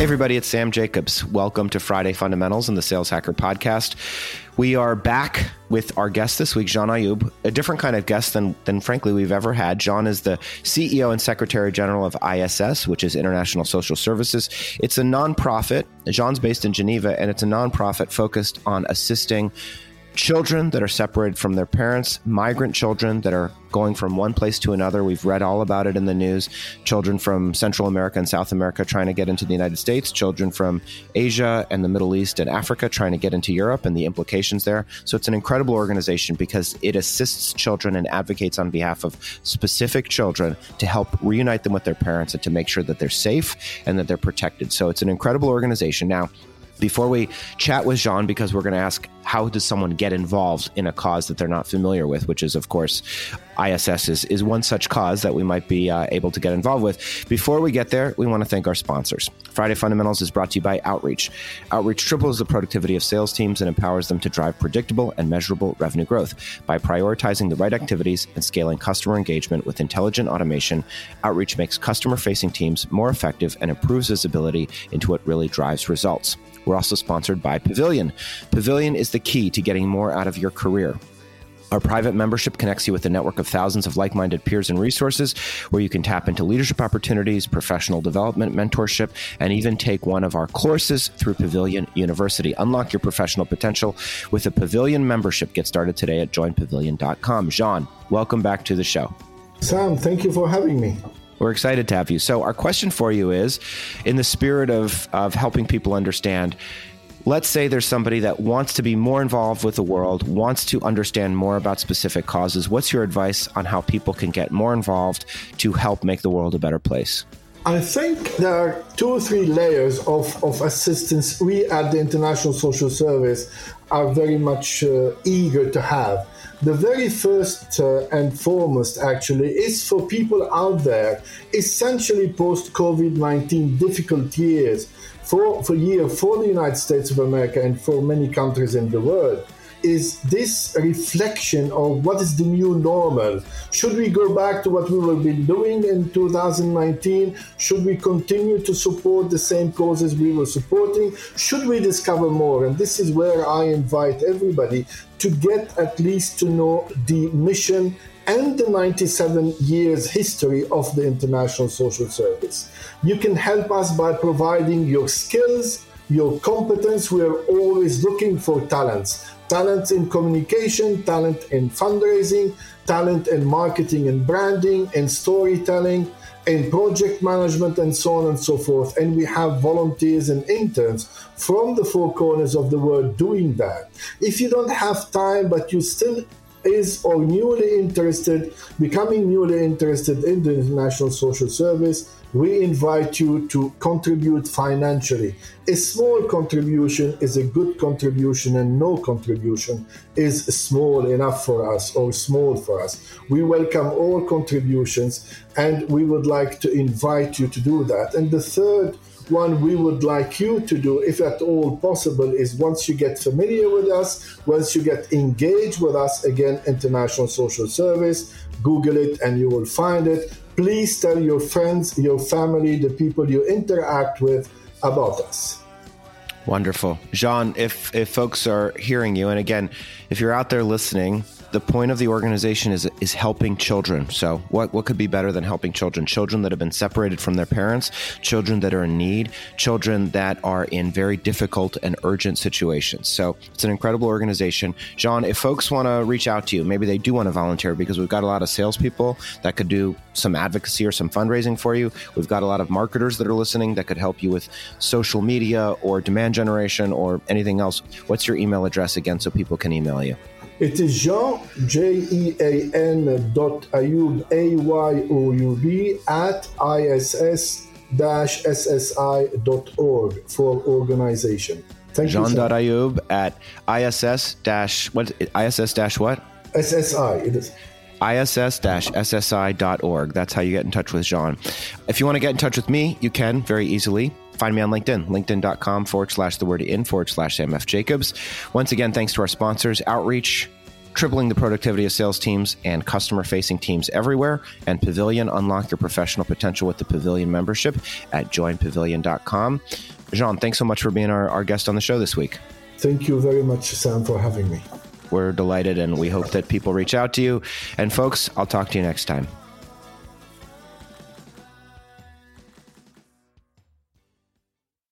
Hey, everybody, it's Sam Jacobs. Welcome to Friday Fundamentals and the Sales Hacker Podcast. We are back with our guest this week, Jean Ayoub, a different kind of guest than, than frankly we've ever had. Jean is the CEO and Secretary General of ISS, which is International Social Services. It's a nonprofit. Jean's based in Geneva, and it's a nonprofit focused on assisting children that are separated from their parents, migrant children that are going from one place to another. We've read all about it in the news. Children from Central America and South America trying to get into the United States, children from Asia and the Middle East and Africa trying to get into Europe and the implications there. So it's an incredible organization because it assists children and advocates on behalf of specific children to help reunite them with their parents and to make sure that they're safe and that they're protected. So it's an incredible organization. Now, before we chat with Jean, because we're going to ask how does someone get involved in a cause that they're not familiar with, which is, of course, ISS is, is one such cause that we might be uh, able to get involved with. Before we get there, we want to thank our sponsors. Friday Fundamentals is brought to you by Outreach. Outreach triples the productivity of sales teams and empowers them to drive predictable and measurable revenue growth. By prioritizing the right activities and scaling customer engagement with intelligent automation, Outreach makes customer facing teams more effective and improves visibility into what really drives results. We're also sponsored by Pavilion. Pavilion is the key to getting more out of your career. Our private membership connects you with a network of thousands of like minded peers and resources where you can tap into leadership opportunities, professional development, mentorship, and even take one of our courses through Pavilion University. Unlock your professional potential with a Pavilion membership. Get started today at joinpavilion.com. Jean, welcome back to the show. Sam, thank you for having me. We're excited to have you. So, our question for you is in the spirit of, of helping people understand, let's say there's somebody that wants to be more involved with the world, wants to understand more about specific causes. What's your advice on how people can get more involved to help make the world a better place? I think there are two or three layers of, of assistance we at the International Social Service are very much uh, eager to have. The very first uh, and foremost, actually, is for people out there, essentially post COVID 19 difficult years for, for year for the United States of America and for many countries in the world is this reflection of what is the new normal? Should we go back to what we were been doing in 2019? Should we continue to support the same causes we were supporting? Should we discover more? And this is where I invite everybody to get at least to know the mission and the 97 years history of the International Social Service. You can help us by providing your skills, your competence. We are always looking for talents talent in communication, talent in fundraising, talent in marketing and branding, and storytelling, and project management, and so on and so forth. And we have volunteers and interns from the four corners of the world doing that. If you don't have time, but you still is or newly interested, becoming newly interested in the international social service, we invite you to contribute financially. A small contribution is a good contribution, and no contribution is small enough for us or small for us. We welcome all contributions, and we would like to invite you to do that. And the third one we would like you to do, if at all possible, is once you get familiar with us, once you get engaged with us, again, International Social Service, Google it and you will find it. Please tell your friends, your family, the people you interact with about us. Wonderful. Jean, if, if folks are hearing you, and again, if you're out there listening, the point of the organization is is helping children. So what what could be better than helping children? Children that have been separated from their parents, children that are in need, children that are in very difficult and urgent situations. So it's an incredible organization. Jean, if folks want to reach out to you, maybe they do want to volunteer because we've got a lot of salespeople that could do some advocacy or some fundraising for you. We've got a lot of marketers that are listening that could help you with social media or demand generation or anything else. What's your email address again so people can email you? It is Jean, J E A N dot Ayoub, A Y O U B, at ISS SSI dot org for organization. Thank Jean. you. Jean Ayoub at ISS dash what ISS dash what? SSI. It is iss-ssi.org. That's how you get in touch with Jean. If you want to get in touch with me, you can very easily. Find me on LinkedIn, linkedin.com forward slash the word in forward slash MF Jacobs. Once again, thanks to our sponsors, Outreach, tripling the productivity of sales teams and customer facing teams everywhere. And Pavilion, unlock your professional potential with the Pavilion membership at joinpavilion.com. Jean, thanks so much for being our, our guest on the show this week. Thank you very much, Sam, for having me. We're delighted and we hope that people reach out to you. And folks, I'll talk to you next time.